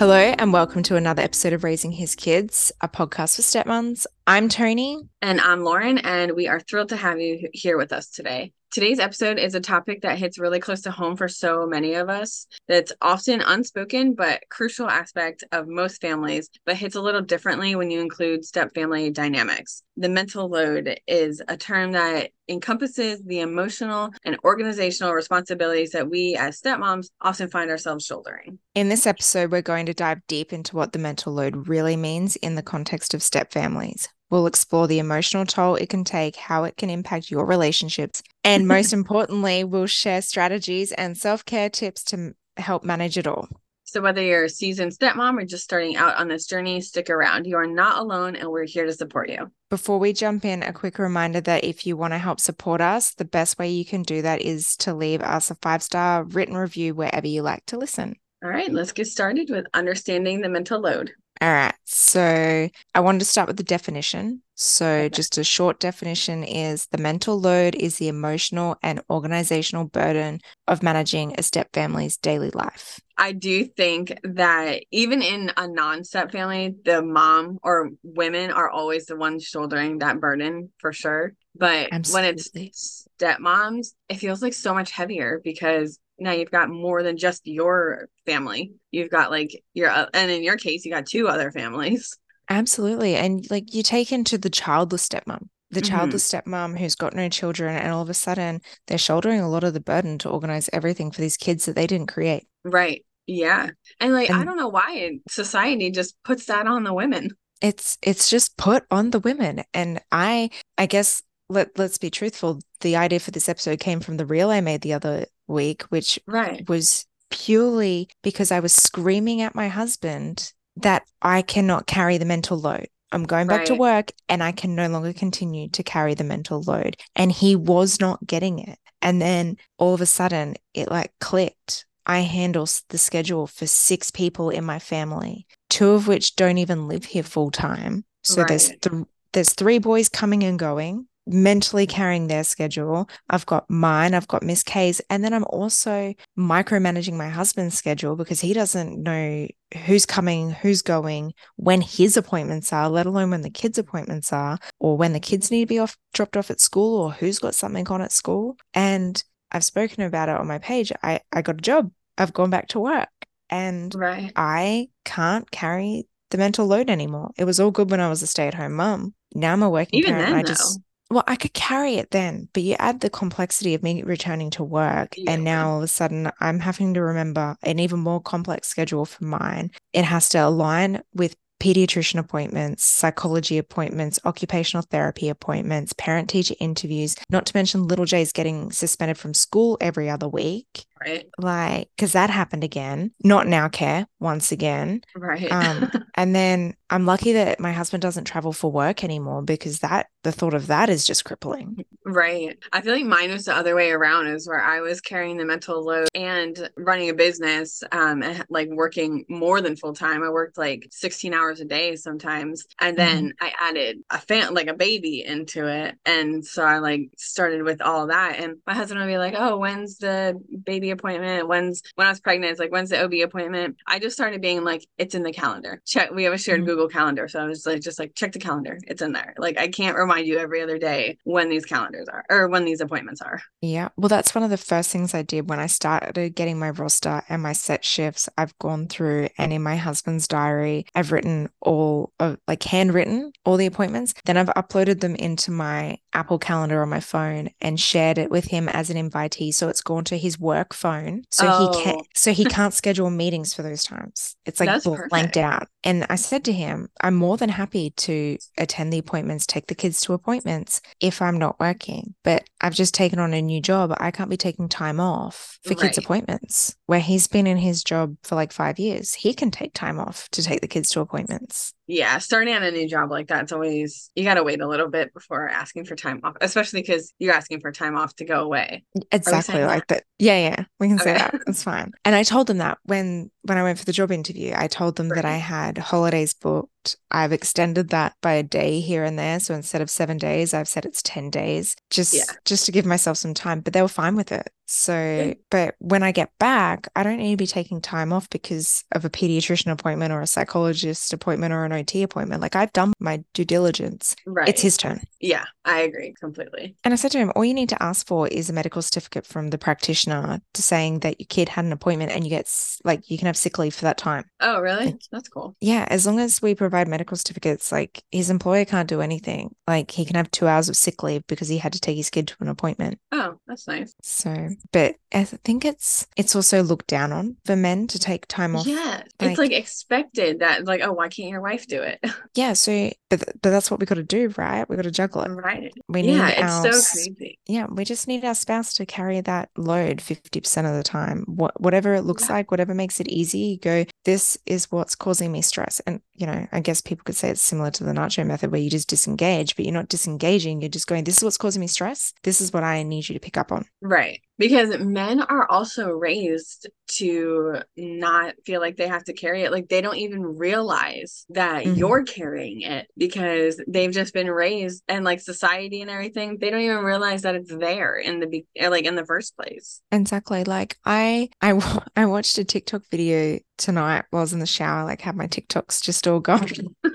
Hello, and welcome to another episode of Raising His Kids, a podcast for stepmoms. I'm Toni. And I'm Lauren, and we are thrilled to have you here with us today. Today's episode is a topic that hits really close to home for so many of us. That's often unspoken but crucial aspect of most families, but hits a little differently when you include step family dynamics. The mental load is a term that encompasses the emotional and organizational responsibilities that we as stepmoms often find ourselves shouldering. In this episode, we're going to dive deep into what the mental load really means in the context of step families. We'll explore the emotional toll it can take, how it can impact your relationships, and most importantly, we'll share strategies and self care tips to help manage it all. So, whether you're a seasoned stepmom or just starting out on this journey, stick around. You are not alone, and we're here to support you. Before we jump in, a quick reminder that if you want to help support us, the best way you can do that is to leave us a five star written review wherever you like to listen. All right, let's get started with understanding the mental load. All right. So I wanted to start with the definition. So, just a short definition is the mental load is the emotional and organizational burden of managing a step family's daily life. I do think that even in a non step family, the mom or women are always the ones shouldering that burden for sure. But Absolutely. when it's stepmoms, it feels like so much heavier because now you've got more than just your family. You've got like your, uh, and in your case, you got two other families. Absolutely. And like you take into the childless stepmom, the mm-hmm. childless stepmom who's got no children, and all of a sudden they're shouldering a lot of the burden to organize everything for these kids that they didn't create. Right. Yeah. And like, and I don't know why society just puts that on the women. It's, it's just put on the women. And I, I guess let let's be truthful the idea for this episode came from the reel i made the other week which right. was purely because i was screaming at my husband that i cannot carry the mental load i'm going back right. to work and i can no longer continue to carry the mental load and he was not getting it and then all of a sudden it like clicked i handle the schedule for six people in my family two of which don't even live here full time so right. there's th- there's three boys coming and going mentally carrying their schedule. I've got mine, I've got Miss K's, and then I'm also micromanaging my husband's schedule because he doesn't know who's coming, who's going, when his appointments are, let alone when the kids' appointments are, or when the kids need to be off dropped off at school, or who's got something on at school. And I've spoken about it on my page. I, I got a job. I've gone back to work. And right. I can't carry the mental load anymore. It was all good when I was a stay-at-home mum. Now I'm a working Even parent. Then, I just well, I could carry it then, but you add the complexity of me returning to work, yeah. and now all of a sudden I'm having to remember an even more complex schedule for mine. It has to align with pediatrician appointments, psychology appointments, occupational therapy appointments, parent teacher interviews, not to mention little J's getting suspended from school every other week. Right. Like, because that happened again, not our care once again. Right. um, and then I'm lucky that my husband doesn't travel for work anymore because that the thought of that is just crippling. Right. I feel like mine was the other way around is where I was carrying the mental load and running a business, um, and, like working more than full time. I worked like 16 hours a day sometimes. And then mm-hmm. I added a fan, like a baby into it. And so I like started with all that. And my husband would be like, Oh, when's the baby appointment. When's when I was pregnant, it's like when's the OB appointment? I just started being like, it's in the calendar. Check. We have a shared mm-hmm. Google calendar, so I was like, just like check the calendar. It's in there. Like I can't remind you every other day when these calendars are or when these appointments are. Yeah. Well, that's one of the first things I did when I started getting my roster and my set shifts. I've gone through and in my husband's diary, I've written all of like handwritten all the appointments. Then I've uploaded them into my Apple Calendar on my phone and shared it with him as an invitee. So it's gone to his work phone. So oh. he can't oh. so he can't schedule meetings for those times. It's like That's blanked perfect. out. And I said to him, I'm more than happy to attend the appointments, take the kids to appointments if I'm not working. But I've just taken on a new job. I can't be taking time off for right. kids' appointments where he's been in his job for like five years. He can take time off to take the kids to appointments yeah, starting on a new job like that, it's always you got to wait a little bit before asking for time off, especially because you're asking for time off to go away. Exactly like that? that? Yeah, yeah, we can okay. say that. It's fine. And I told them that when when I went for the job interview, I told them that I had holidays booked. I've extended that by a day here and there, so instead of seven days, I've said it's ten days, just yeah. just to give myself some time. But they were fine with it. So, but when I get back, I don't need to be taking time off because of a pediatrician appointment or a psychologist appointment or an OT appointment. Like I've done my due diligence. Right. It's his turn. Yeah, I agree completely. And I said to him, all you need to ask for is a medical certificate from the practitioner to saying that your kid had an appointment and you get like you can have sick leave for that time. Oh, really? That's cool. Yeah, as long as we provide medical certificates, like his employer can't do anything. Like he can have two hours of sick leave because he had to take his kid to an appointment. Oh, that's nice. So, but I think it's it's also looked down on for men to take time off. Yeah, like, it's like expected that like oh why can't your wife do it? Yeah, so but but that's what we got to do, right? We got to juggle it. Right. We yeah, need it's our, so crazy. Yeah, we just need our spouse to carry that load fifty percent of the time. What whatever it looks Yeah. like, whatever makes it easy. You go. This is what's causing me stress, and you know, I guess people could say it's similar to the Nacho method, where you just disengage, but you're not disengaging. You're just going. This is what's causing me stress. This is what I need you to pick up on. Right. Because men are also raised to not feel like they have to carry it. Like they don't even realize that Mhm. you're carrying it because they've just been raised and like society and everything. They don't even realize that it's there in the be- like in the first place. Exactly. Like I, I, I watched a TikTok video tonight while I was in the shower. Like had my TikToks just all gone.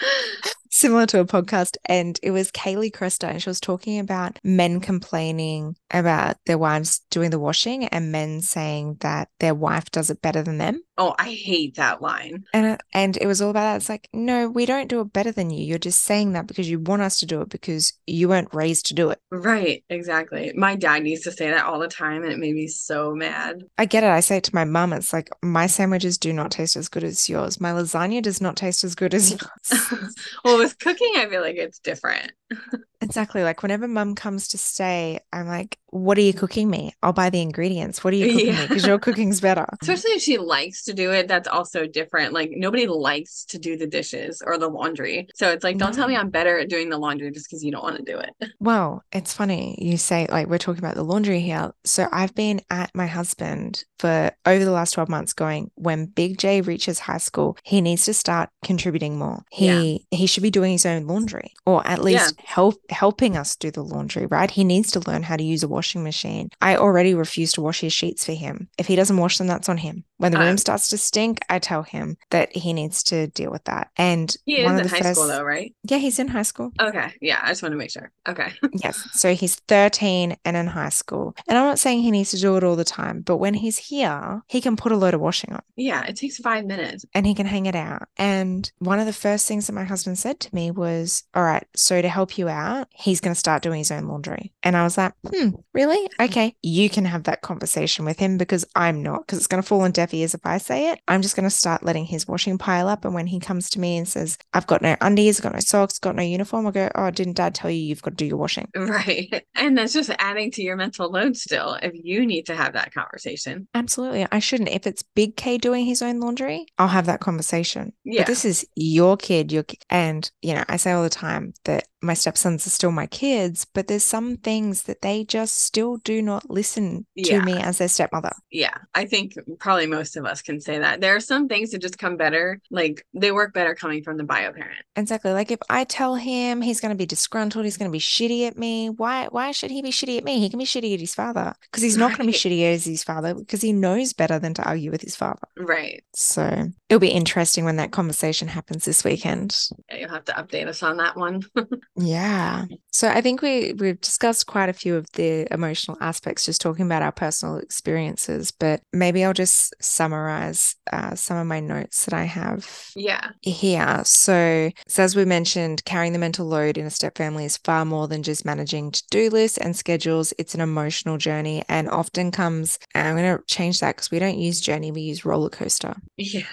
similar to a podcast and it was Kaylee Cresta and she was talking about men complaining about their wives doing the washing and men saying that their wife does it better than them oh, I hate that line. and and it was all about that it's like no we don't do it better than you you're just saying that because you want us to do it because you weren't raised to do it Right, exactly. My dad used to say that all the time and it made me so mad. I get it I say it to my mum it's like my sandwiches do not taste as good as yours my lasagna does not taste as good as yours well, with cooking, I feel like it's different. Exactly. Like whenever mum comes to stay, I'm like, what are you cooking me? I'll buy the ingredients. What are you cooking me? Because your cooking's better. Especially if she likes to do it, that's also different. Like nobody likes to do the dishes or the laundry. So it's like, don't tell me I'm better at doing the laundry just because you don't want to do it. Well, it's funny you say, like, we're talking about the laundry here. So I've been at my husband for over the last 12 months going, when Big J reaches high school, he needs to start contributing more. He he should be doing his own laundry or at least help helping us do the laundry, right? He needs to learn how to use a washing machine. I already refuse to wash his sheets for him. If he doesn't wash them, that's on him. When the room Um, starts to stink, I tell him that he needs to deal with that. And He is one in high first, school though, right? yeah, he's in high school. Okay. Yeah. I just want to make sure. Okay. Yes. So he's 13 and in high school. And I'm not saying he needs to do it all the time, but when he's here, he can put a load of washing on Yeah. It takes five minutes. and he can hang it out. And one of the first things that my husband said to me was, All right, so to help you out, he's going to start doing his own laundry. And I was like, Hmm, really? Okay. You can have that conversation with him because I'm not, because it's going to fall on deaf ears if I say it. I'm just going to start letting his washing pile up. And when he comes to me and says, I've got no undies, got no socks, got no uniform, I go, Oh, didn't dad tell you you've got to do your washing? Right. And that's just adding to your mental load still if you need to have that conversation. Absolutely. I shouldn't. If it's Big K doing his own laundry, I'll have that conversation. Yeah. But this is your kid, your ki- and you know, I say all the time that my stepsons are still my kids, but there's some things that they just still do not listen to Yeah. me as their stepmother. Yeah. I think probably most of us can say that. There are some things that just come better. Like they work better coming from the bio parent. Exactly. Like if I tell him he's going to be disgruntled, he's going to be shitty at me. Why? Why should he be shitty at me? He can be shitty at his father because he's not going to be shitty as his father because he knows better than to argue with his father. Right. So it'll be interesting when that conversation happens this weekend. Yeah, you'll have to update us on that one. Yeah. So I think we we've discussed quite a few of the emotional aspects, just talking about our personal experiences. But maybe I'll just summarize uh, some of my notes that I have yeah. here. So, so as we mentioned, carrying the mental load in a step family is far more than just managing to-do lists and schedules. It's an emotional journey and often comes. And I'm going to change that because we don't use journey, we use roller coaster. Yeah.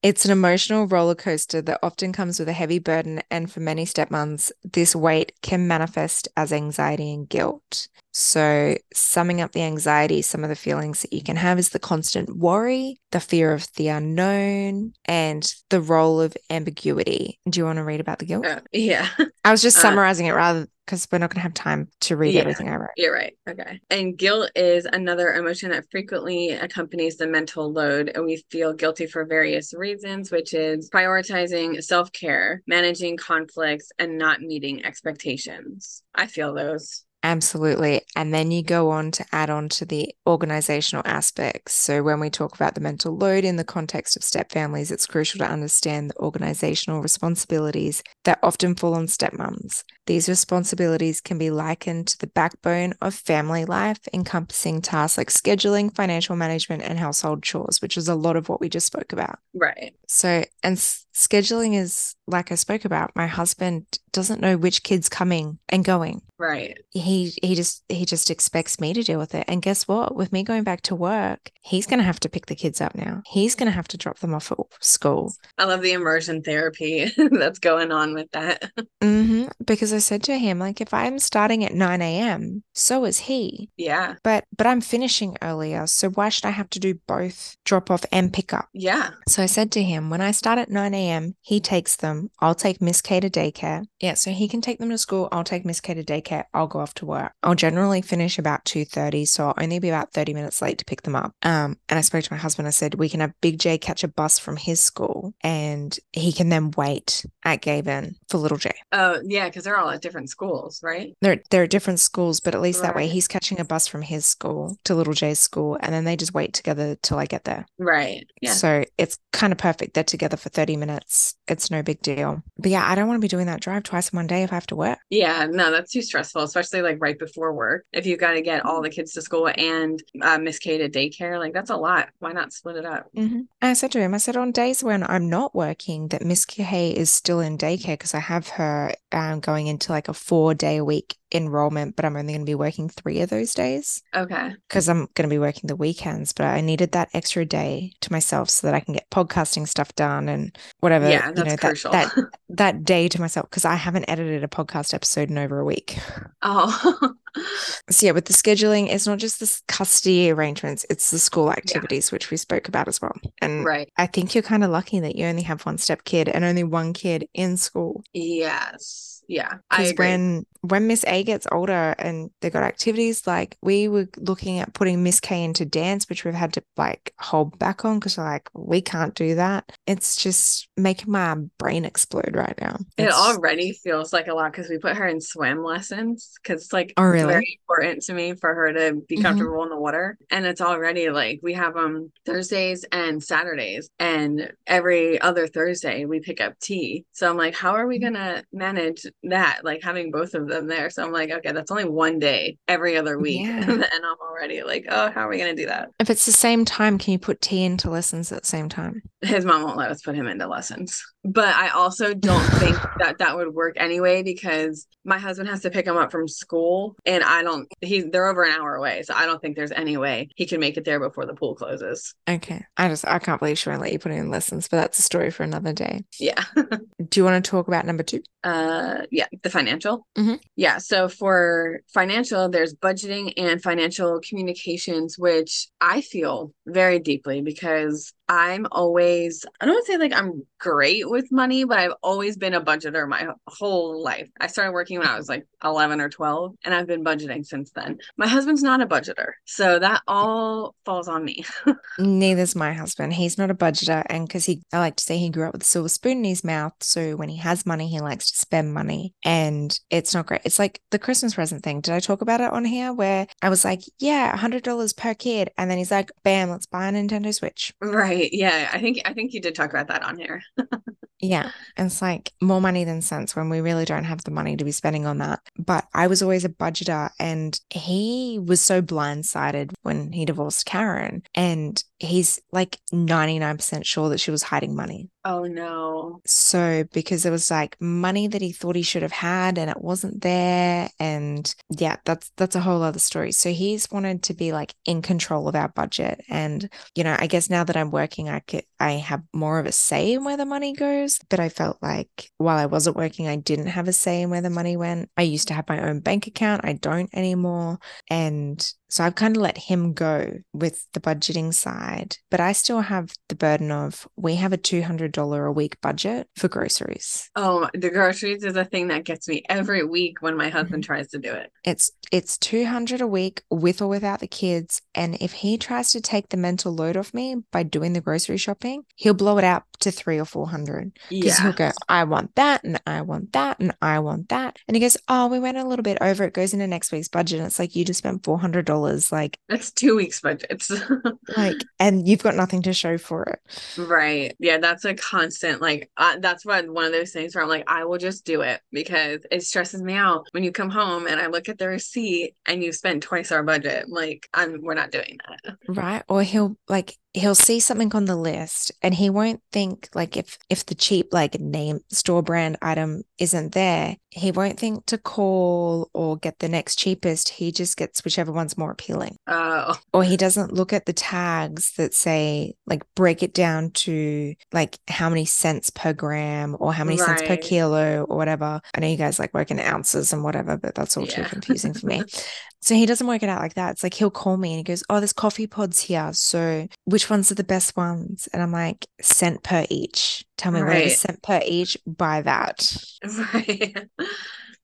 It's an emotional roller coaster that often comes with a heavy burden, and for many stepmoms, this weight can manifest as anxiety and guilt. So, summing up the anxiety, some of the feelings that you can have is the constant worry, the fear of the unknown, and the role of ambiguity. Do you want to read about the guilt? Uh, yeah. I was just uh, summarizing it rather because we're not going to have time to read Yeah. everything I wrote. You're right. Okay. And guilt is another emotion that frequently accompanies the mental load. And we feel guilty for various reasons, which is prioritizing self care, managing conflicts, and not meeting expectations. I feel those. Absolutely. And then you go on to add on to the organizational aspects. So, when we talk about the mental load in the context of step families, it's crucial to understand the organizational responsibilities that often fall on stepmoms. These responsibilities can be likened to the backbone of family life, encompassing tasks like scheduling, financial management, and household chores, which is a lot of what we just spoke about. Right. So, and scheduling is like I spoke about, my husband doesn't know which kid's coming and going. Right. He he he just he just expects me to deal with it. And guess what? With me going back to work, he's going to have to pick the kids up now. He's going to have to drop them off at school. I love the immersion therapy that's going on with that. Mm-hmm. Because I said to him, like, if I'm starting at 9 a.m., so is he. Yeah. But but I'm finishing earlier. So why should I have to do both drop off and pick up? Yeah. So I said to him, when I start at 9 a.m., he takes them. I'll take Miss K to daycare. Yeah, so he can take them to school. I'll take Miss K to daycare. I'll go off to work. I'll generally finish about 2.30, so I'll only be about 30 minutes late to pick them up. Um, and I spoke to my husband. I said, we can have Big J catch a bus from his school and he can then wait at Gabon for Little J. Oh, yeah, because they're all at different schools, right? They're, they're at different schools, but at least right. that way he's catching a bus from his school to Little J's school and then they just wait together till I get there. Right. Yeah. So it's kind of perfect. They're together for 30 minutes. It's no big deal. But yeah, I don't want to be doing that drive twice in one day if I have to work. Yeah, no, that's too stressful, especially like right before work. If you've got to get all the kids to school and uh, Miss K to daycare, like that's a lot. Why not split it up? Mm-hmm. I said to him, I said on days when I'm not working, that Miss K is still in daycare because I have her um, going into like a four day a week enrollment, but I'm only going to be working three of those days. Okay. Because I'm going to be working the weekends, but I needed that extra day to myself so that I can get podcasting stuff done and whatever. Yeah, that's you know, crucial. That, that, that day to myself because I haven't edited a podcast episode in over a week. Oh. so yeah, with the scheduling, it's not just the custody arrangements; it's the school activities, yeah. which we spoke about as well. And right, I think you're kind of lucky that you only have one step kid and only one kid in school. Yes. Yeah. Because when when Miss A gets older and they got activities, like we were looking at putting Miss K into dance, which we've had to like hold back on because like we can't do that. It's just making my brain explode right now. It already feels like a lot because we put her in swim lessons because it's like Oh, really? very important to me for her to be Mhm. comfortable in the water. And it's already like we have um Thursdays and Saturdays, and every other Thursday we pick up T. So I'm like, how are we gonna manage that? Like having both of them there. So I'm like, okay, that's only one day every other week, Yeah. and I'm already like, oh, how are we gonna do that? if it's the same time, can you put T into lessons at the same time? his mom won't let us put him into lessons. But I also don't think that that would work anyway because my husband has to pick him up from school and I don't he they're over an hour away. So I don't think there's any way he can make it there before the pool closes. Okay. I just I can't believe she won't let you put in lessons, but that's a story for another day. Yeah. Do you want to talk about number two? uh yeah, the financial. Mhm. Yeah, so for financial there's budgeting and financial communications which I feel very deeply because I'm always, I don't want to say like I'm great with money, but I've always been a budgeter my whole life. I started working when I was like 11 or 12, and I've been budgeting since then. My husband's not a budgeter. So that all falls on me. Neither's my husband. He's not a budgeter. And because he, I like to say he grew up with a silver spoon in his mouth. So when he has money, he likes to spend money. And it's not great. It's like the Christmas present thing. Did I talk about it on here where I was like, yeah, $100 per kid. And then he's like, bam, let's buy a Nintendo Switch. right. Yeah. I think, I think you did talk about that on here. Yeah. And it's like more money than sense when we really don't have the money to be spending on that. But I was always a budgeter and he was so blindsided when he divorced Karen. And he's like 99% sure that she was hiding money. Oh no. So, because it was like money that he thought he should have had and it wasn't there. And yeah, that's that's a whole other story. So he's wanted to be like in control of our budget. And, you know, I guess now that I'm working, I could I have more of a say in where the money goes. But I felt like while I wasn't working, I didn't have a say in where the money went. I used to have my own bank account. I don't anymore. And So I've kind of let him go with the budgeting side, but I still have the burden of we have a $200 a week budget for groceries. Oh, the groceries is a thing that gets me every week when my husband mm-hmm. tries to do it. It's it's 200 a week with or without the kids, and if he tries to take the mental load off me by doing the grocery shopping, he'll blow it out to 3 or 400 because yeah. he'll go, "I want that and I want that and I want that." And he goes, "Oh, we went a little bit over. It goes into next week's budget." And it's like you just spent $400 like That's 2 weeks budgets. like and you've got nothing to show for it. Right. Yeah, that's a constant like uh, that's what one of those things where I'm like I will just do it because it stresses me out when you come home and I look at the receipt and you spend twice our budget. Like I'm we're not doing that. Right. Or he'll like he'll see something on the list and he won't think like if if the cheap like name store brand item isn't there he won't think to call or get the next cheapest. He just gets whichever one's more appealing. Oh. Or he doesn't look at the tags that say like break it down to like how many cents per gram or how many right. cents per kilo or whatever. I know you guys like work in ounces and whatever but that's all yeah. too confusing for me So he doesn't work it out like that. It's like he'll call me and he goes, Oh, there's coffee pods here. So which ones are the best ones? And I'm like, cent per each. Tell me right. what is cent per each. Buy that. Right.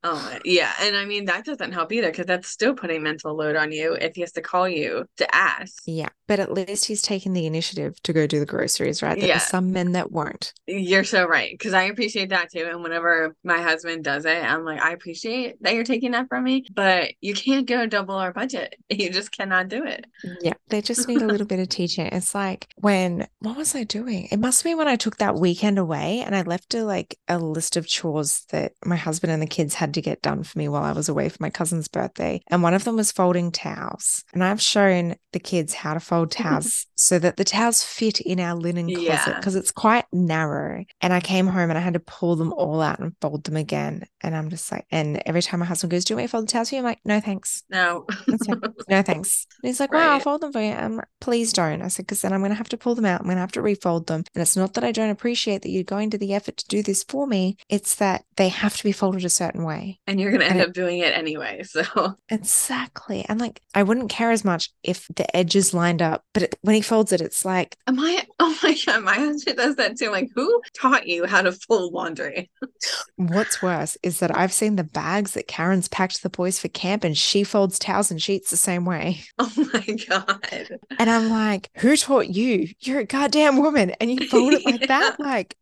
Oh, yeah. And I mean, that doesn't help either because that's still putting mental load on you if he has to call you to ask. Yeah. But at least he's taking the initiative to go do the groceries, right? There yeah. are some men that won't. You're so right. Because I appreciate that too. And whenever my husband does it, I'm like, I appreciate that you're taking that from me, but you can't go double our budget. You just cannot do it. Yeah. They just need a little bit of teaching. It's like when, what was I doing? It must be when I took that weekend away and I left a like a list of chores that my husband and the kids had to get done for me while I was away for my cousin's birthday. And one of them was folding towels. And I've shown the kids how to fold towels so that the towels fit in our linen closet because yeah. it's quite narrow. And I came home and I had to pull them all out and fold them again. And I'm just like, and every time my husband goes, Do you want me to fold the towels for you? I'm like, No, thanks. No. no, thanks. And he's like, right. Wow, I'll fold them for you. I'm like, Please don't. I said, Because then I'm going to have to pull them out. I'm going to have to refold them. And it's not that I don't appreciate that you're going to the effort to do this for me, it's that they have to be folded a certain way. And you're going to end and up doing it anyway. So, exactly. And like, I wouldn't care as much if the edges lined up, but it, when he folds it, it's like, Am I? Oh my God, my husband does that too. like, who taught you how to fold laundry? What's worse is that I've seen the bags that Karen's packed the boys for camp and she folds towels and sheets the same way. Oh my God. And I'm like, who taught you? You're a goddamn woman and you fold it like yeah. that? Like,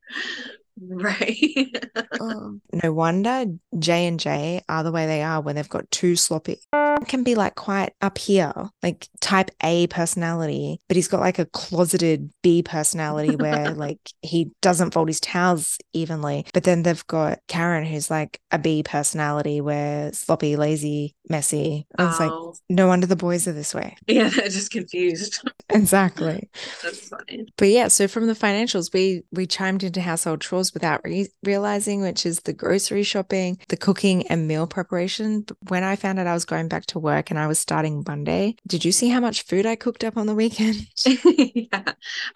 Right. oh, no wonder J and J are the way they are when they've got too sloppy. Can be like quite up here, like type A personality, but he's got like a closeted B personality where like he doesn't fold his towels evenly. But then they've got Karen, who's like a B personality where sloppy, lazy, messy. And it's oh. like no wonder the boys are this way. Yeah, they're just confused. exactly. That's funny. But yeah, so from the financials, we we chimed into household chores without re- realizing, which is the grocery shopping, the cooking, and meal preparation. But when I found out I was going back to work and I was starting Monday, did you see how much food I cooked up on the weekend? yeah,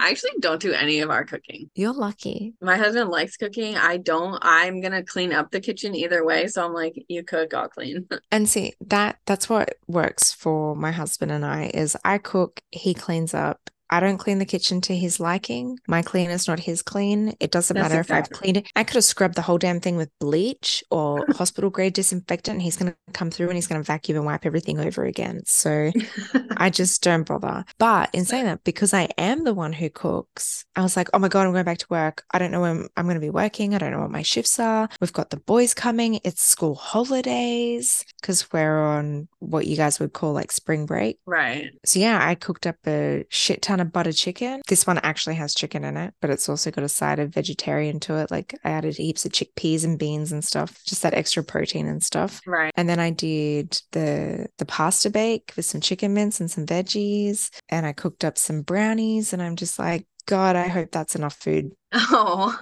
I actually don't do any of our cooking. You're lucky. My husband likes cooking. I don't. I'm gonna clean up the kitchen either way. So I'm like, you cook, I'll clean. and see that that's what works for my husband and I is I cook, he cleans up, I don't clean the kitchen to his liking. My clean is not his clean. It doesn't That's matter exactly. if I've cleaned it. I could have scrubbed the whole damn thing with bleach or hospital grade disinfectant. he's going to come through and he's going to vacuum and wipe everything over again. So I just don't bother. But in saying that, because I am the one who cooks, I was like, oh my God, I'm going back to work. I don't know when I'm going to be working. I don't know what my shifts are. We've got the boys coming. It's school holidays because we're on what you guys would call like spring break. Right. So yeah, I cooked up a shit ton of butter chicken. This one actually has chicken in it, but it's also got a side of vegetarian to it. Like I added heaps of chickpeas and beans and stuff, just that extra protein and stuff. Right. And then I did the the pasta bake with some chicken mince and some veggies, and I cooked up some brownies. And I'm just like, God, I hope that's enough food Oh,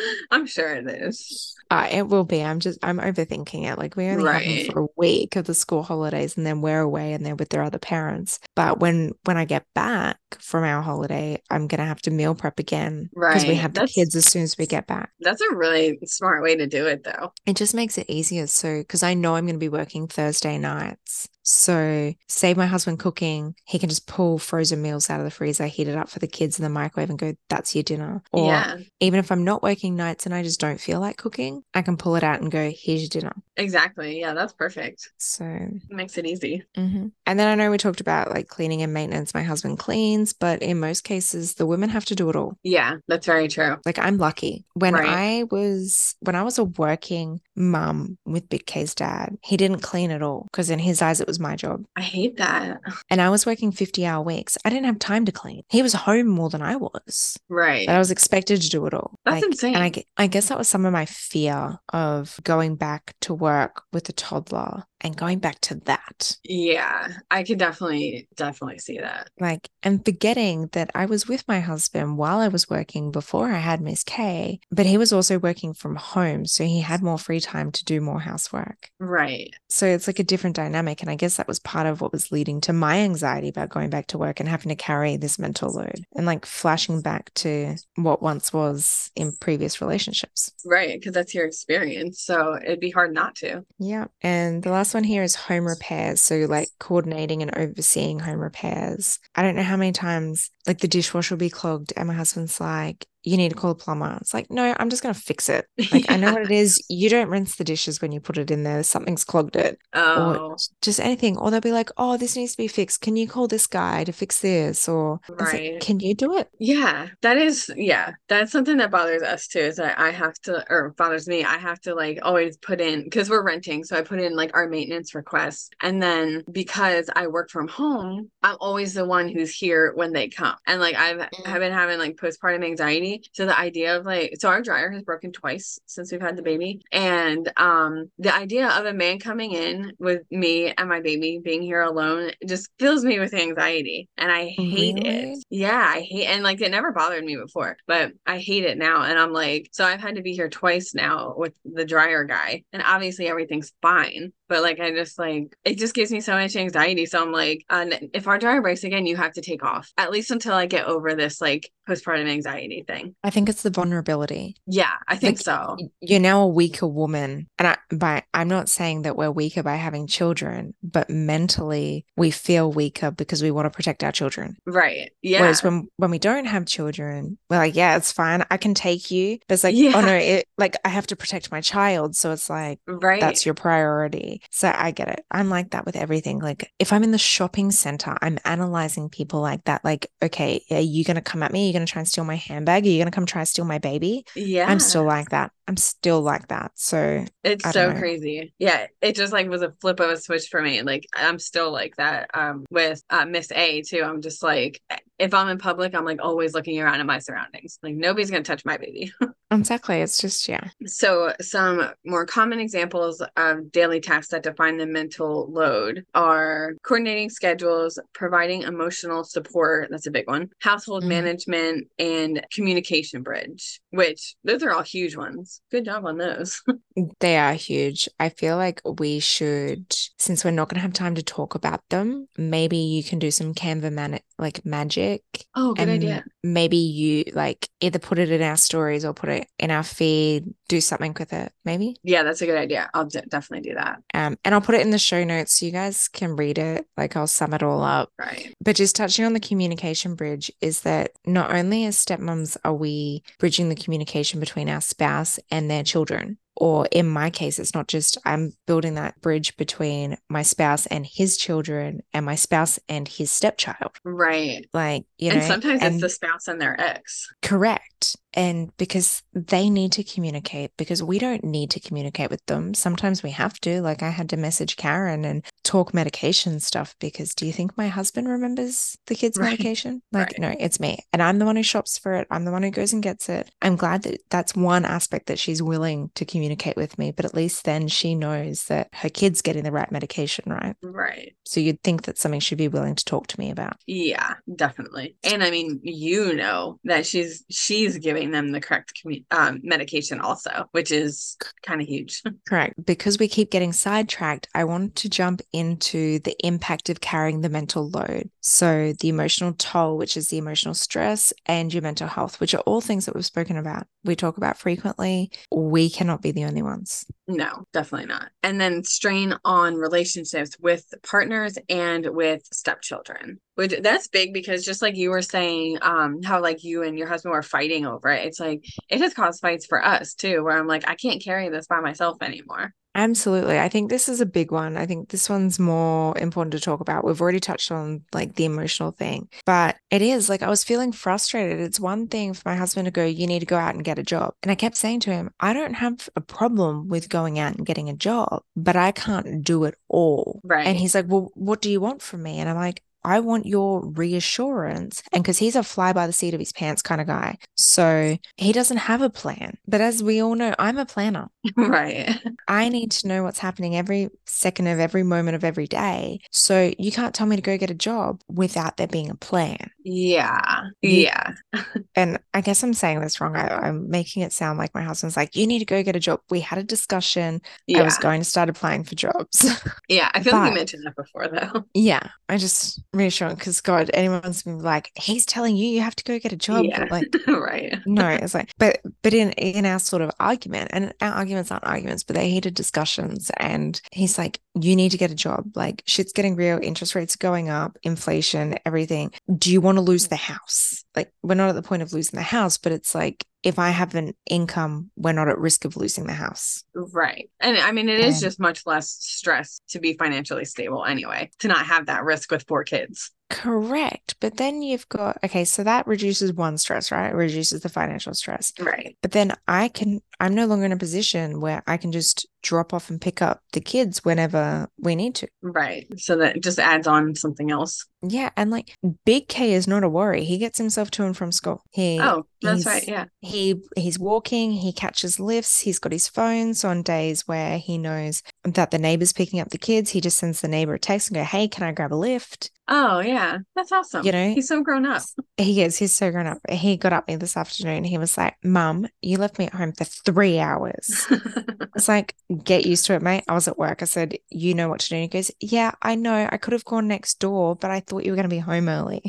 I'm sure it is. Uh, it will be. I'm just I'm overthinking it. Like we only right. have them for a week of the school holidays, and then we're away, and they're with their other parents. But when when I get back from our holiday, I'm gonna have to meal prep again because right. we have the kids as soon as we get back. That's a really smart way to do it, though. It just makes it easier. So because I know I'm gonna be working Thursday nights, so, save my husband cooking, he can just pull frozen meals out of the freezer, heat it up for the kids in the microwave, and go, that's your dinner. Or yeah. Even if I'm not working nights and I just don't feel like cooking, I can pull it out and go, here's your dinner. Exactly. Yeah, that's perfect. So, it makes it easy. Mm-hmm. And then I know we talked about like cleaning and maintenance. My husband cleans, but in most cases, the women have to do it all. Yeah, that's very true. Like, I'm lucky. When right. I was, when I was a working mum with Big K's dad, he didn't clean at all because in his eyes, it was my job. I hate that. And I was working 50 hour weeks. I didn't have time to clean. He was home more than I was. Right. But I was expected to do it all. That's like, insane. And I, I guess that was some of my fear of going back to work with a toddler and going back to that. Yeah, I could definitely, definitely see that. Like, and forgetting that I was with my husband while I was working before I had Miss K, but he was also working from home. So he had more free time to do more housework. Right. So it's like a different dynamic. And I guess that was part of what was leading to my anxiety about going back to work and having to carry this mental load and like flashing back to what once was in previous relationships. Right. Because that's your experience. So it'd be hard not to. Yeah. And the last last one here is home repairs. So, like coordinating and overseeing home repairs. I don't know how many times, like, the dishwasher will be clogged, and my husband's like, you need to call a plumber. It's like, no, I'm just going to fix it. Like, yeah. I know what it is. You don't rinse the dishes when you put it in there. Something's clogged it. Oh. Or just anything. Or they'll be like, oh, this needs to be fixed. Can you call this guy to fix this? Or, right. Like, can you do it? Yeah. That is, yeah. That's something that bothers us too, is that I have to, or bothers me. I have to like always put in, because we're renting. So I put in like our maintenance requests. And then because I work from home, I'm always the one who's here when they come. And like I've, mm. I've been having like postpartum anxiety so the idea of like, so our dryer has broken twice since we've had the baby. And um, the idea of a man coming in with me and my baby being here alone just fills me with anxiety. And I hate really? it. Yeah, I hate and like it never bothered me before, but I hate it now. And I'm like, so I've had to be here twice now with the dryer guy. And obviously everything's fine but like I just like it just gives me so much anxiety. So I'm like, uh, if our dryer breaks again, you have to take off at least until I get over this like postpartum anxiety thing. I think it's the vulnerability. Yeah, I think like, so. You're now a weaker woman, and I by I'm not saying that we're weaker by having children, but mentally we feel weaker because we want to protect our children. Right. Yeah. Whereas when when we don't have children, we're like, yeah, it's fine, I can take you. But it's like, oh, yeah. oh no, it like I have to protect my child, so it's like, right, that's your priority. So I get it. I'm like that with everything. Like if I'm in the shopping center, I'm analyzing people like that. Like, okay, are you going to come at me? Are you going to try and steal my handbag? Are you going to come try and steal my baby? Yeah. I'm still like that. I'm still like that. So it's so know. crazy. Yeah. It just like was a flip of a switch for me. Like I'm still like that um, with uh, Miss A too. I'm just like, if I'm in public, I'm like always looking around at my surroundings. Like nobody's going to touch my baby. exactly. It's just, yeah. So, some more common examples of daily tasks that define the mental load are coordinating schedules, providing emotional support. That's a big one. Household mm-hmm. management and communication bridge, which those are all huge ones. Good job on those. they are huge. I feel like we should, since we're not going to have time to talk about them, maybe you can do some Canva man- like magic. Oh, good idea. Maybe you like either put it in our stories or put it in our feed, do something with it, maybe. Yeah, that's a good idea. I'll d- definitely do that. Um, and I'll put it in the show notes so you guys can read it. Like I'll sum it all up. Right. But just touching on the communication bridge is that not only as stepmoms are we bridging the communication between our spouse and their children, or in my case, it's not just I'm building that bridge between my spouse and his children and my spouse and his stepchild. Right. Like, you know, and know, sometimes and it's the spouse and their ex. Correct. And because they need to communicate, because we don't need to communicate with them. Sometimes we have to. Like, I had to message Karen and talk medication stuff because do you think my husband remembers the kids' right. medication? Like, right. no, it's me. And I'm the one who shops for it. I'm the one who goes and gets it. I'm glad that that's one aspect that she's willing to communicate with me, but at least then she knows that her kid's getting the right medication, right? Right. So you'd think that something she'd be willing to talk to me about. Yeah, definitely. And I mean, you know that she's she's giving them the correct commu- um, medication also, which is kind of huge. Correct. Because we keep getting sidetracked, I want to jump into the impact of carrying the mental load. So the emotional toll, which is the emotional stress, and your mental health, which are all things that we've spoken about. We talk about frequently. We cannot be the only ones. No, definitely not. And then strain on relationships with partners and with stepchildren. Which that's big because just like you were saying, um, how like you and your husband were fighting over it, it's like it has caused fights for us too, where I'm like, I can't carry this by myself anymore. Absolutely. I think this is a big one. I think this one's more important to talk about. We've already touched on like the emotional thing, but it is like I was feeling frustrated. It's one thing for my husband to go, you need to go out and get a job. And I kept saying to him, I don't have a problem with going out and getting a job, but I can't do it all. Right. And he's like, well, what do you want from me? And I'm like, I want your reassurance. And because he's a fly by the seat of his pants kind of guy. So he doesn't have a plan. But as we all know, I'm a planner. Right. I need to know what's happening every second of every moment of every day. So you can't tell me to go get a job without there being a plan. Yeah. Yeah. and I guess I'm saying this wrong. I, am making it sound like my husband's like, you need to go get a job. We had a discussion. Yeah. I was going to start applying for jobs. yeah. I feel but, like you mentioned that before, though. Yeah. I just reassuring because God, anyone's been like, he's telling you you have to go get a job. Yeah. Like, right. No, it's like, but, but in, in our sort of argument, and our arguments aren't arguments, but they're heated discussions. And he's like, you need to get a job. Like, shit's getting real. Interest rates going up, inflation, everything. Do you want to lose mm. the house? Like, we're not at the point of losing the house, but it's like, if I have an income, we're not at risk of losing the house. Right. And I mean, it and, is just much less stress to be financially stable anyway, to not have that risk with four kids. Correct. But then you've got, okay, so that reduces one stress, right? It reduces the financial stress. Right. But then I can, I'm no longer in a position where I can just drop off and pick up the kids whenever we need to. Right. So that just adds on something else. Yeah. And like Big K is not a worry. He gets himself to and from school. He, oh, that's right. Yeah. He, he's walking, he catches lifts, he's got his phone. So on days where he knows that the neighbor's picking up the kids, he just sends the neighbor a text and go, Hey, can I grab a lift? Oh yeah, that's awesome. You know, he's so grown up. He is. He's so grown up. He got up me this afternoon. He was like, "Mum, you left me at home for three hours." it's like, get used to it, mate. I was at work. I said, "You know what to do." And he goes, "Yeah, I know. I could have gone next door, but I thought you were going to be home early."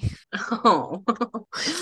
Oh.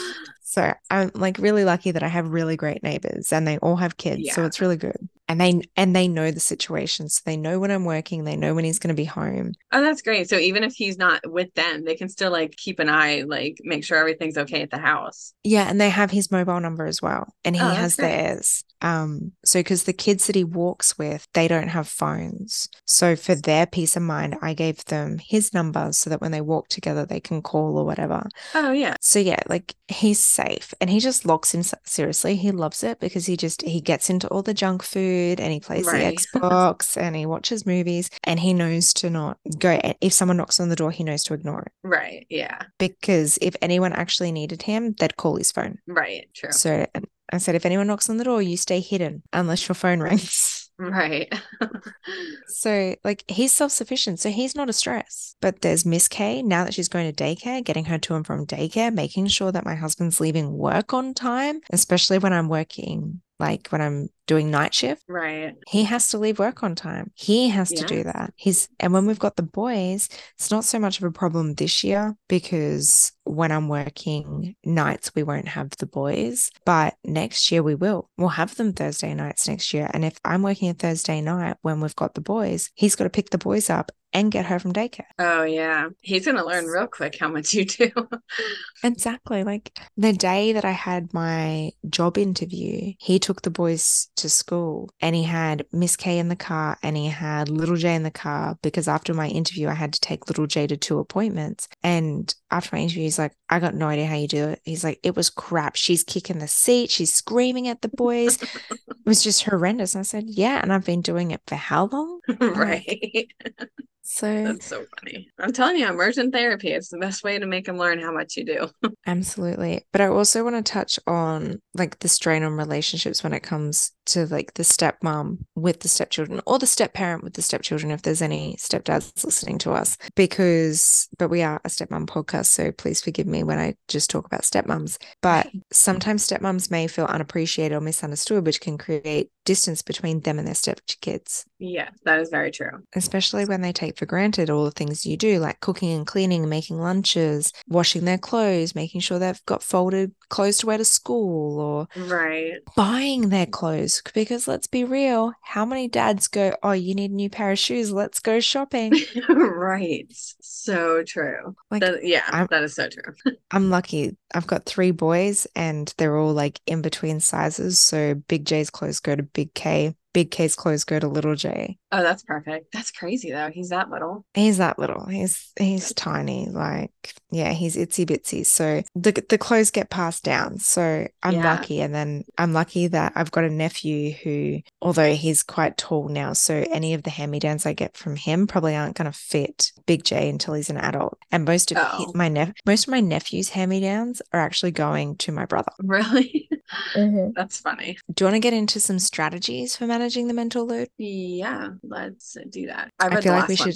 so I'm like really lucky that I have really great neighbors, and they all have kids, yeah. so it's really good and they and they know the situation so they know when i'm working they know when he's going to be home oh that's great so even if he's not with them they can still like keep an eye like make sure everything's okay at the house yeah and they have his mobile number as well and he oh, has great. theirs um so because the kids that he walks with they don't have phones so for their peace of mind i gave them his number so that when they walk together they can call or whatever oh yeah so yeah like he's safe and he just locks himself seriously he loves it because he just he gets into all the junk food and he plays right. the Xbox and he watches movies and he knows to not go. If someone knocks on the door, he knows to ignore it. Right. Yeah. Because if anyone actually needed him, they'd call his phone. Right. True. So I said, if anyone knocks on the door, you stay hidden unless your phone rings. Right. so, like, he's self sufficient. So, he's not a stress. But there's Miss K now that she's going to daycare, getting her to and from daycare, making sure that my husband's leaving work on time, especially when I'm working like when I'm doing night shift. Right. He has to leave work on time. He has to do that. He's and when we've got the boys, it's not so much of a problem this year because when I'm working nights, we won't have the boys. But next year we will. We'll have them Thursday nights next year. And if I'm working a Thursday night when we've got the boys, he's got to pick the boys up and get her from daycare. Oh yeah. He's going to learn real quick how much you do. exactly. Like the day that I had my job interview, he took the boys to school and he had Miss K in the car and he had little J in the car because after my interview I had to take little J to two appointments. And after my interview he's like, I got no idea how you do it. He's like, it was crap. She's kicking the seat, she's screaming at the boys. it was just horrendous. And I said, Yeah, and I've been doing it for how long? right. So that's so funny. I'm telling you, immersion therapy, it's the best way to make them learn how much you do. absolutely. But I also want to touch on like the strain on relationships when it comes to like the stepmom with the stepchildren or the step parent with the stepchildren, if there's any stepdads listening to us, because, but we are a stepmom podcast. So please forgive me when I just talk about stepmoms. But sometimes stepmoms may feel unappreciated or misunderstood, which can create distance between them and their stepkids. Yeah, that is very true. Especially when they take for granted all the things you do, like cooking and cleaning, making lunches, washing their clothes, making sure they've got folded clothes to wear to school, or right buying their clothes. Because let's be real, how many dads go, Oh, you need a new pair of shoes? Let's go shopping. right. So true. Like, that, yeah, that is so true. I'm lucky. I've got three boys and they're all like in between sizes. So Big J's clothes go to Big K big K's clothes go to little J. Oh, that's perfect. That's crazy though. He's that little. He's that little. He's he's tiny. Like yeah, he's itsy bitsy. So the the clothes get passed down. So I'm yeah. lucky, and then I'm lucky that I've got a nephew who, although he's quite tall now, so any of the hand me downs I get from him probably aren't going to fit Big J until he's an adult. And most of oh. my nep most of my nephew's hand me downs are actually going to my brother. Really? Mm-hmm. That's funny. Do you want to get into some strategies for managing the mental load? Yeah, let's do that. I, I feel like we should.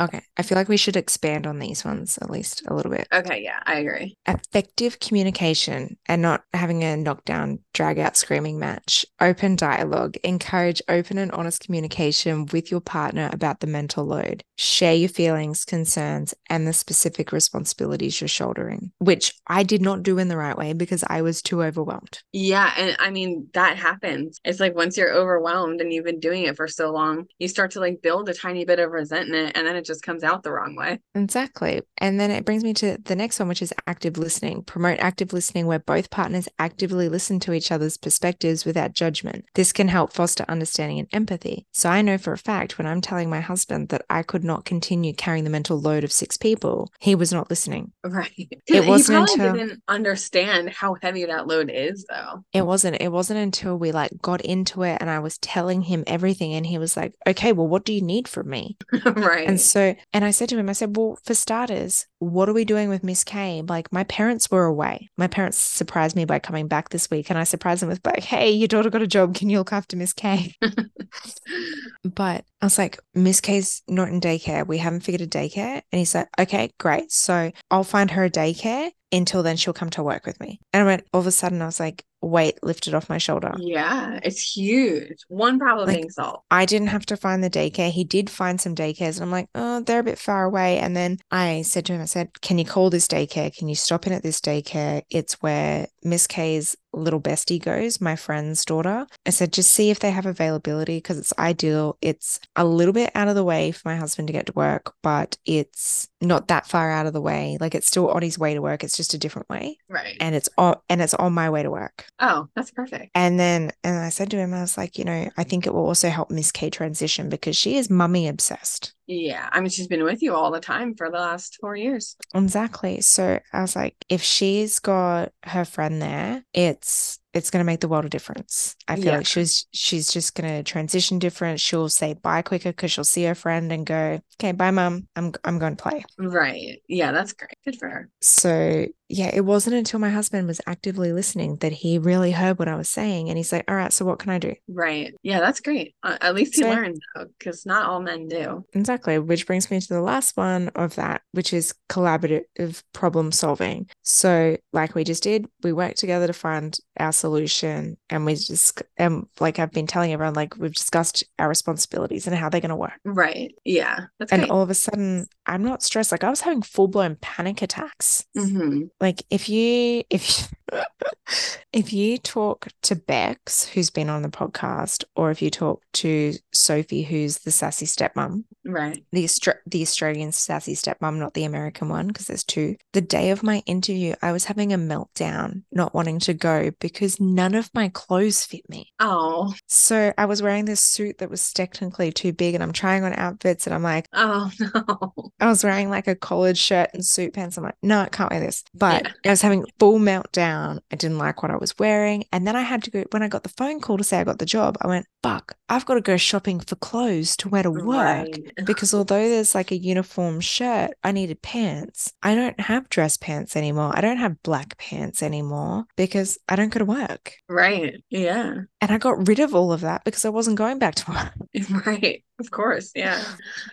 okay, I feel like we should expand on these ones at least a little bit. Okay, yeah, I agree. Effective communication and not having a knockdown, drag out screaming match. Open dialogue. Encourage open and honest communication with your partner about the mental load. Share your feelings, concerns, and the specific responsibilities you're shouldering, which I did not do in the right way because I was too overwhelmed. Yeah. And I mean, that happens. It's like once you're overwhelmed and you've been doing it for so long, you start to like build a tiny bit of resentment and then it just comes out the wrong way. Exactly. And then it brings me to the next one, which is active listening. Promote active listening where both partners actively listen to each other's perspectives without judgment. This can help foster understanding and empathy. So I know for a fact when I'm telling my husband that I could not continue carrying the mental load of six people, he was not listening. Right. It wasn't he until didn't understand how heavy that load is though. It wasn't. It wasn't until we like got into it and I was telling him everything and he was like, "Okay, well what do you need from me?" right. And so and I said to him, I said, "Well, for starters, what are we doing with Miss K? Like my parents were away. My parents surprised me by coming back this week and I surprised them with like, "Hey, your daughter got a job. Can you look after Miss K?" but I was like, Miss K's not in daycare. We haven't figured a daycare. And he's like, okay, great. So I'll find her a daycare. Until then, she'll come to work with me. And I went, all of a sudden, I was like, weight lifted off my shoulder. Yeah, it's huge. One problem like, being solved. I didn't have to find the daycare. He did find some daycares. And I'm like, oh, they're a bit far away. And then I said to him, I said, can you call this daycare? Can you stop in at this daycare? It's where Miss K's little bestie goes, my friend's daughter. I said, just see if they have availability because it's ideal. It's a little bit out of the way for my husband to get to work, but it's not that far out of the way. Like it's still on his way to work. It's just a different way. Right. And it's on and it's on my way to work. Oh, that's perfect. And then and I said to him, I was like, you know, I think it will also help Miss K transition because she is mummy obsessed. Yeah. I mean, she's been with you all the time for the last four years. Exactly. So I was like, if she's got her friend there, it's it's going to make the world a difference. I feel yeah. like she's she's just going to transition different. She'll say bye quicker because she'll see her friend and go, "Okay, bye, mom. I'm I'm going to play." Right. Yeah, that's great. Good for her. So yeah, it wasn't until my husband was actively listening that he really heard what I was saying, and he's like, "All right, so what can I do?" Right. Yeah, that's great. Uh, at least he so, learned because not all men do. Exactly. Which brings me to the last one of that, which is collaborative problem solving. So, like we just did, we worked together to find our solution and we just and like I've been telling everyone like we've discussed our responsibilities and how they're going to work. Right. Yeah. and all of a sudden I'm not stressed like I was having full-blown panic attacks. Mm-hmm. Like if you if if you talk to Bex who's been on the podcast or if you talk to Sophie who's the sassy stepmom. Right. The Austra- the Australian sassy stepmom not the American one because there's two. The day of my interview I was having a meltdown not wanting to go because none of my clothes fit me. Oh. So I was wearing this suit that was technically too big and I'm trying on outfits and I'm like, oh no. I was wearing like a collared shirt and suit pants. I'm like, no, I can't wear this. But yeah. I was having full meltdown. I didn't like what I was wearing. And then I had to go, when I got the phone call to say I got the job, I went, fuck, I've got to go shopping for clothes to wear to work. Right. Because although there's like a uniform shirt, I needed pants. I don't have dress pants anymore. I don't have black pants anymore because I don't go to work. Right. Yeah. And I got rid of all of that because I wasn't going back to work. Right. Of course. Yeah.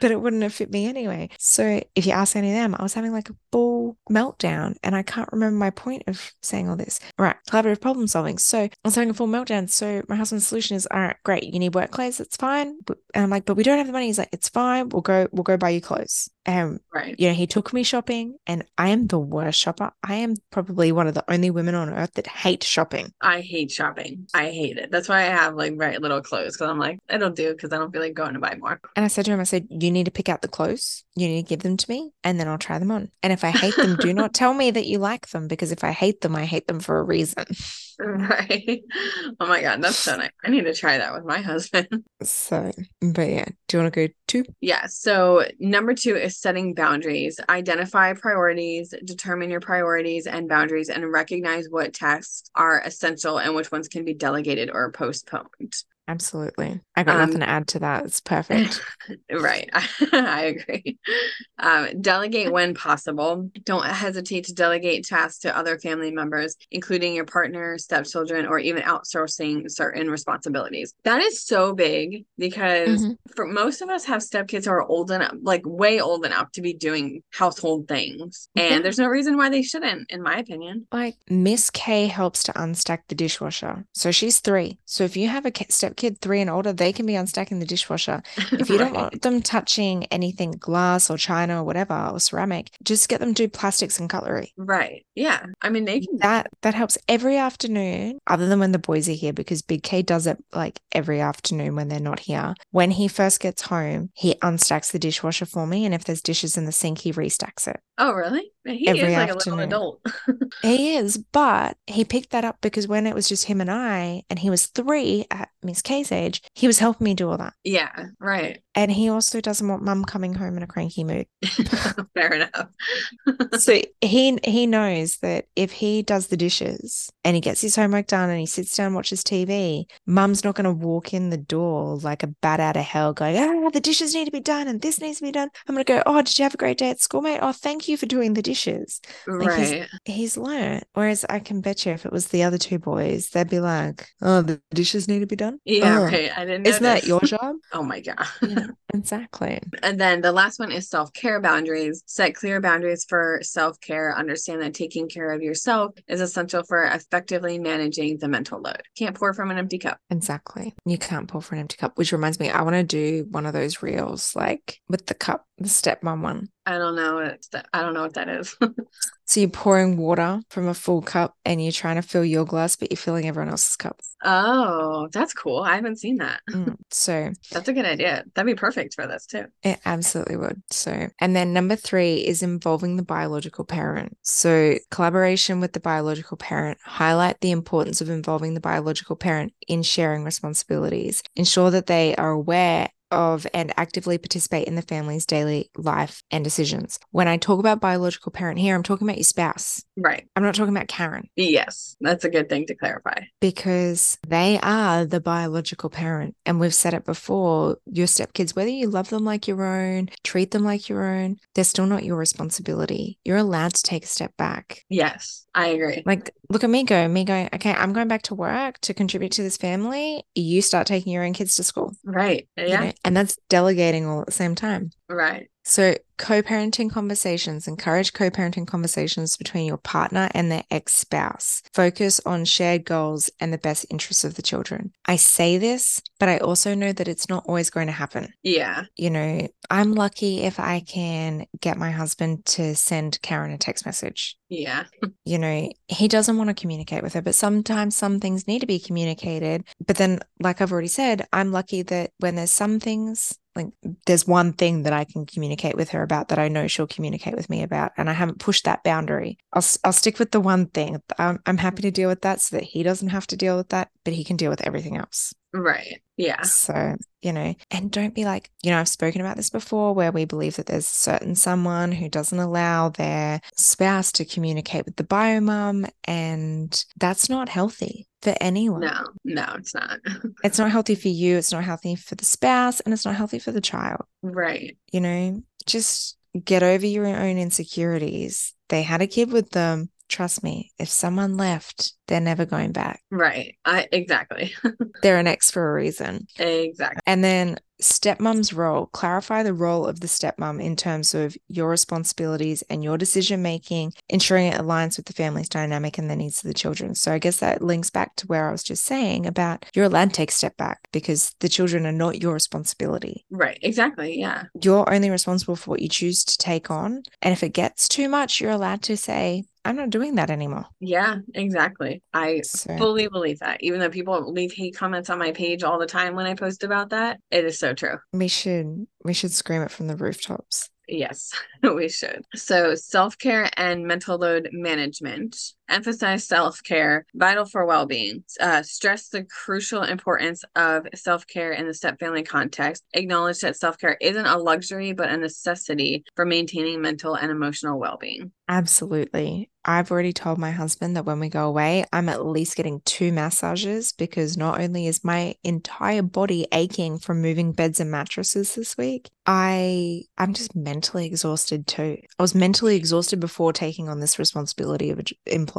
but it wouldn't have fit me anyway. So if you ask any of them, I was having like a full meltdown and I can't remember my point of saying all this. Right. Collaborative problem solving. So I was having a full meltdown. So my husband's solution is, all right, great. You need work clothes. It's fine. And I'm like, but we don't have the money. He's like, it's fine. We'll go, we'll go buy you clothes. And right. you know, he took me shopping and I am the worst shopper. I am probably one of the only women on earth that hate shopping. I hate shopping. I hate it. That's why I have like very little clothes because I'm like, I don't do it because I don't feel like going to buy more. And I said to him, I said, You need to pick out the clothes. You need to give them to me and then I'll try them on. And if I hate them, do not tell me that you like them because if I hate them, I hate them for a reason. Right. Oh my God. That's so nice. I need to try that with my husband. So, but yeah, do you want to go two? Yeah. So, number two is setting boundaries. Identify priorities, determine your priorities and boundaries, and recognize what tasks are essential and which ones can be delegated or postponed. Absolutely. I got um, nothing to add to that. It's perfect. right. I agree. Um, delegate when possible. Don't hesitate to delegate tasks to other family members, including your partner, stepchildren, or even outsourcing certain responsibilities. That is so big because mm-hmm. for most of us have stepkids who are old enough, like way old enough to be doing household things. And there's no reason why they shouldn't, in my opinion. Like Miss K helps to unstack the dishwasher. So she's three. So if you have a step kid three and older, they can be unstacking the dishwasher. If you don't want them touching anything glass or china or whatever or ceramic, just get them to do plastics and cutlery. Right. Yeah. I mean, they can. That that helps every afternoon, other than when the boys are here, because Big K does it like every afternoon when they're not here. When he first gets home, he unstacks the dishwasher for me, and if there's dishes in the sink, he restacks it. Oh, really? He every is like afternoon. a little adult. he is, but he picked that up because when it was just him and I, and he was three at Miss K's age, he was helping me do all that. Yeah, right. And he also doesn't want mum coming home in a cranky mood. Fair enough. so he he knows that if he does the dishes and he gets his homework done and he sits down and watches TV, mum's not going to walk in the door like a bat out of hell going, ah, the dishes need to be done and this needs to be done. I'm going to go, oh, did you have a great day at school, mate? Oh, thank you for doing the dishes. Like right. He's, he's learned. Whereas I can bet you if it was the other two boys, they'd be like, oh, the dishes need to be done. Yeah, oh, right. I didn't. Isn't that your job? oh my god. yeah, exactly. And then the last one is self care boundaries. Set clear boundaries for self care. Understand that taking care of yourself is essential for effectively managing the mental load. Can't pour from an empty cup. Exactly. You can't pour from an empty cup. Which reminds me, I want to do one of those reels like with the cup, the stepmom one. I don't know. It's I don't know what that is. So you're pouring water from a full cup and you're trying to fill your glass, but you're filling everyone else's cup. Oh, that's cool. I haven't seen that. Mm, so that's a good idea. That'd be perfect for this too. It absolutely would. So, and then number three is involving the biological parent. So collaboration with the biological parent, highlight the importance of involving the biological parent in sharing responsibilities, ensure that they are aware of and actively participate in the family's daily life and decisions. When I talk about biological parent here, I'm talking about your spouse. Right. I'm not talking about Karen. Yes, that's a good thing to clarify. Because they are the biological parent. And we've said it before your stepkids, whether you love them like your own, treat them like your own, they're still not your responsibility. You're allowed to take a step back. Yes, I agree. Like, look at me go, me going, okay, I'm going back to work to contribute to this family. You start taking your own kids to school. Right. Yeah. You know? And that's delegating all at the same time. Right. So, co parenting conversations, encourage co parenting conversations between your partner and their ex spouse. Focus on shared goals and the best interests of the children. I say this, but I also know that it's not always going to happen. Yeah. You know, I'm lucky if I can get my husband to send Karen a text message. Yeah. you know, he doesn't want to communicate with her, but sometimes some things need to be communicated. But then, like I've already said, I'm lucky that when there's some things like there's one thing that I can communicate with her about that I know she'll communicate with me about and I haven't pushed that boundary. I'll I'll stick with the one thing. I'm, I'm happy to mm-hmm. deal with that so that he doesn't have to deal with that, but he can deal with everything else. Right. Yeah. So, you know, and don't be like, you know, I've spoken about this before where we believe that there's certain someone who doesn't allow their spouse to communicate with the bio mom, and that's not healthy for anyone. No, no, it's not. it's not healthy for you, it's not healthy for the spouse, and it's not healthy for the child. Right. You know, just get over your own insecurities. They had a kid with them trust me, if someone left, they're never going back. Right. I exactly. they're an ex for a reason. Exactly. And then stepmom's role, clarify the role of the stepmom in terms of your responsibilities and your decision making, ensuring it aligns with the family's dynamic and the needs of the children. So I guess that links back to where I was just saying about you're allowed to take a step back because the children are not your responsibility. Right. Exactly. Yeah. You're only responsible for what you choose to take on. And if it gets too much, you're allowed to say, I'm not doing that anymore. Yeah, exactly. I so. fully believe that. Even though people leave hate comments on my page all the time when I post about that, it is so true. We should we should scream it from the rooftops. Yes, we should. So, self care and mental load management. Emphasize self care, vital for well being. Uh, stress the crucial importance of self care in the step family context. Acknowledge that self care isn't a luxury, but a necessity for maintaining mental and emotional well being. Absolutely. I've already told my husband that when we go away, I'm at least getting two massages because not only is my entire body aching from moving beds and mattresses this week, I I'm just mentally exhausted too. I was mentally exhausted before taking on this responsibility of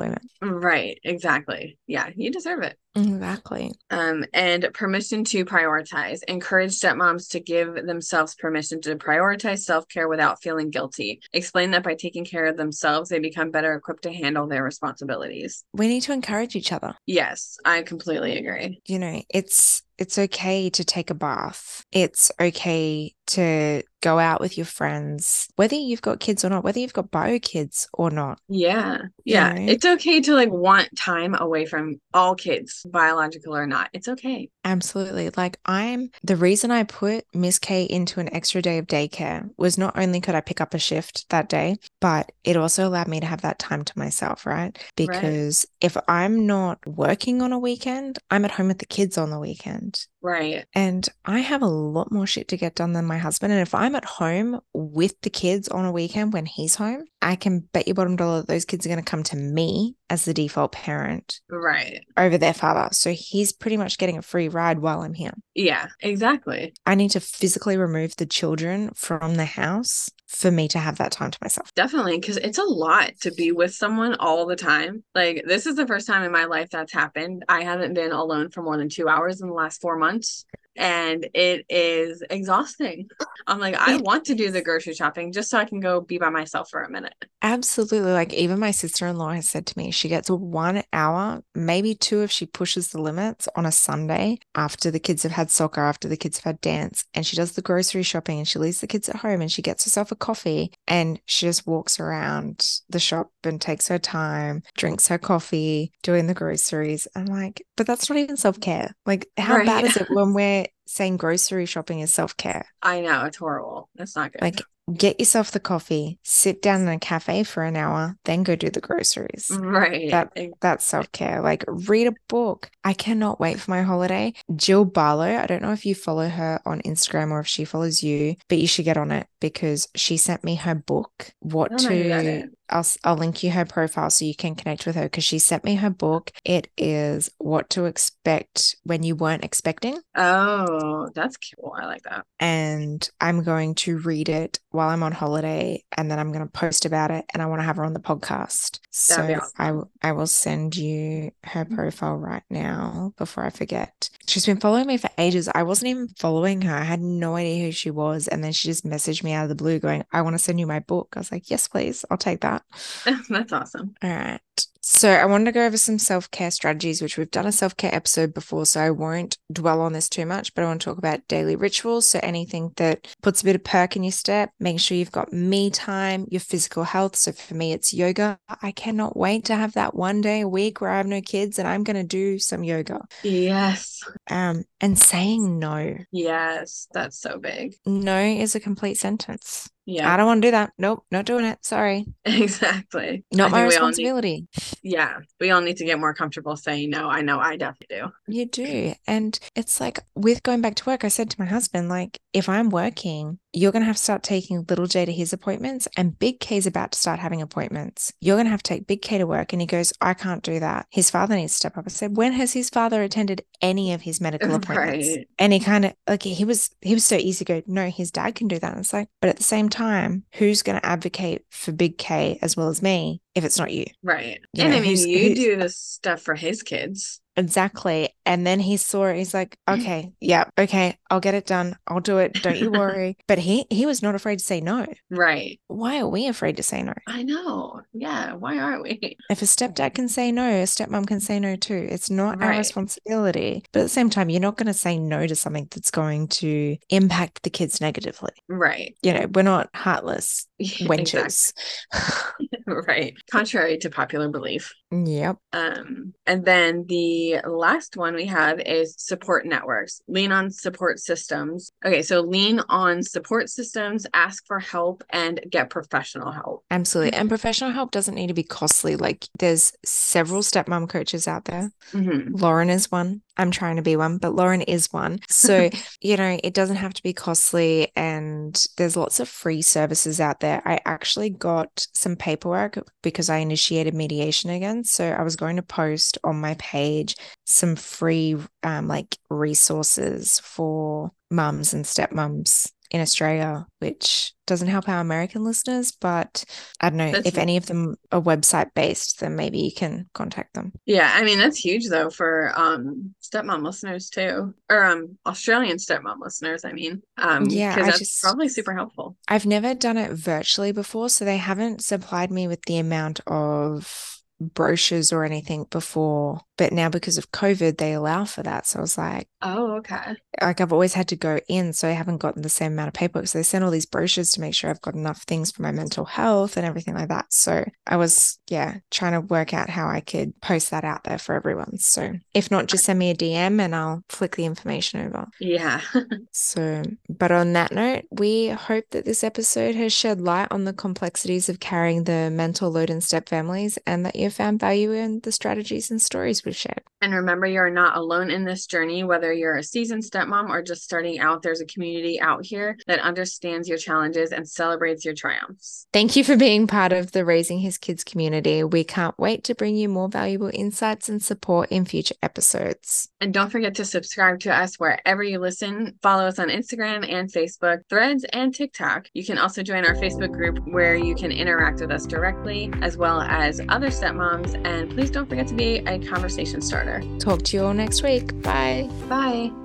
employment. Right, exactly. Yeah, you deserve it. Exactly. Um, and permission to prioritize. Encourage stepmoms to give themselves permission to prioritize self care without feeling guilty. Explain that by taking care of themselves, they become better equipped to handle their responsibilities. We need to encourage each other. Yes, I completely agree. You know, it's it's okay to take a bath. It's okay to go out with your friends, whether you've got kids or not, whether you've got bio kids or not. Yeah. Yeah. You know? It's okay to like want time away from all kids, biological or not. It's okay. Absolutely. Like I'm the reason I put Miss K into an extra day of daycare was not only could I pick up a shift that day, but it also allowed me to have that time to myself, right? Because right. if I'm not working on a weekend, I'm at home with the kids on the weekend. Right. And I have a lot more shit to get done than my husband. And if I'm at home with the kids on a weekend when he's home, I can bet your bottom dollar that those kids are going to come to me as the default parent. Right. Over their father. So he's pretty much getting a free ride while I'm here. Yeah, exactly. I need to physically remove the children from the house for me to have that time to myself. Definitely, because it's a lot to be with someone all the time. Like, this is the first time in my life that's happened. I haven't been alone for more than two hours in the last four months and it is exhausting. I'm like, I want to do the grocery shopping just so I can go be by myself for a minute. Absolutely. Like, even my sister in law has said to me, she gets one hour, maybe two if she pushes the limits on a Sunday after the kids have had soccer, after the kids have had dance, and she does the grocery shopping and she leaves the kids at home and she gets herself a coffee and she just walks around the shop and takes her time, drinks her coffee, doing the groceries. I'm like, but that's not even self care. Like, how right. bad is it when we're saying grocery shopping is self care? I know it's horrible. That's not good. Like, get yourself the coffee, sit down in a cafe for an hour, then go do the groceries. Right. That that's self-care. Like read a book. I cannot wait for my holiday. Jill Barlow, I don't know if you follow her on Instagram or if she follows you, but you should get on it because she sent me her book, What oh, to I'll, I'll link you her profile so you can connect with her because she sent me her book. It is What to Expect When You Weren't Expecting. Oh, that's cool. I like that. And I'm going to read it while I'm on holiday and then I'm going to post about it and I want to have her on the podcast. So awesome. I, I will send you her mm-hmm. profile right now before I forget. She's been following me for ages. I wasn't even following her. I had no idea who she was. And then she just messaged me out of the blue going, I want to send you my book. I was like, yes, please. I'll take that. That's awesome. All right. So, I wanted to go over some self care strategies, which we've done a self care episode before. So, I won't dwell on this too much, but I want to talk about daily rituals. So, anything that puts a bit of perk in your step, making sure you've got me time, your physical health. So, for me, it's yoga. I cannot wait to have that one day a week where I have no kids and I'm going to do some yoga. Yes. Um, and saying no. Yes, that's so big. No is a complete sentence. Yeah. I don't want to do that. Nope, not doing it. Sorry. Exactly. Not my responsibility. Yeah. We all need to get more comfortable saying no. I know I definitely do. You do. And it's like with going back to work, I said to my husband, like, if I'm working, you're going to have to start taking little J to his appointments, and Big K's about to start having appointments. You're going to have to take Big K to work. And he goes, I can't do that. His father needs to step up. I said, When has his father attended any of his medical appointments? Right. And he kind of, like, he was, he was so easy to go, No, his dad can do that. And it's like, but at the same time, who's going to advocate for Big K as well as me if it's not you? Right. You and know, I mean, you do this stuff for his kids. Exactly. And then he saw it. He's like, okay, yeah, okay, I'll get it done. I'll do it. Don't you worry. but he he was not afraid to say no. Right. Why are we afraid to say no? I know. Yeah. Why aren't we? If a stepdad can say no, a stepmom can say no too. It's not right. our responsibility. But at the same time, you're not going to say no to something that's going to impact the kids negatively. Right. You know, we're not heartless wenches. right. Contrary to popular belief. Yep. Um, and then the last one we have is support networks. Lean on support systems. Okay, so lean on support systems, ask for help, and get professional help. Absolutely. And professional help doesn't need to be costly. Like there's several stepmom coaches out there. Mm-hmm. Lauren is one. I'm trying to be one, but Lauren is one. So, you know, it doesn't have to be costly and there's lots of free services out there. I actually got some paperwork because I initiated mediation again. So I was going to post on my page some free um, like resources for mums and stepmoms in Australia, which doesn't help our American listeners, but I don't know that's, if any of them are website based, then maybe you can contact them. Yeah, I mean that's huge though for um stepmom listeners too, or um Australian stepmom listeners. I mean, um yeah, that's just, probably super helpful. I've never done it virtually before, so they haven't supplied me with the amount of brochures or anything before, but now because of COVID, they allow for that. So I was like, oh, okay. Like I've always had to go in, so I haven't gotten the same amount of paperwork. So they send all these brochures to make sure I've got enough things for my mental health and everything like that. So I was, yeah, trying to work out how I could post that out there for everyone. So if not, just send me a DM and I'll flick the information over. Yeah. so, but on that note, we hope that this episode has shed light on the complexities of carrying the mental load in step families and that you've found value in the strategies and stories we've shared. And remember, you're not alone in this journey. Whether you're a seasoned stepmom or just starting out, there's a community out here that understands your challenges and celebrates your triumphs. Thank you for being part of the Raising His Kids community. We can't wait to bring you more valuable insights and support in future episodes. And don't forget to subscribe to us wherever you listen. Follow us on Instagram and Facebook, Threads, and TikTok. You can also join our Facebook group where you can interact with us directly, as well as other stepmoms. And please don't forget to be a conversation starter. Talk to you all next week. Bye. Bye.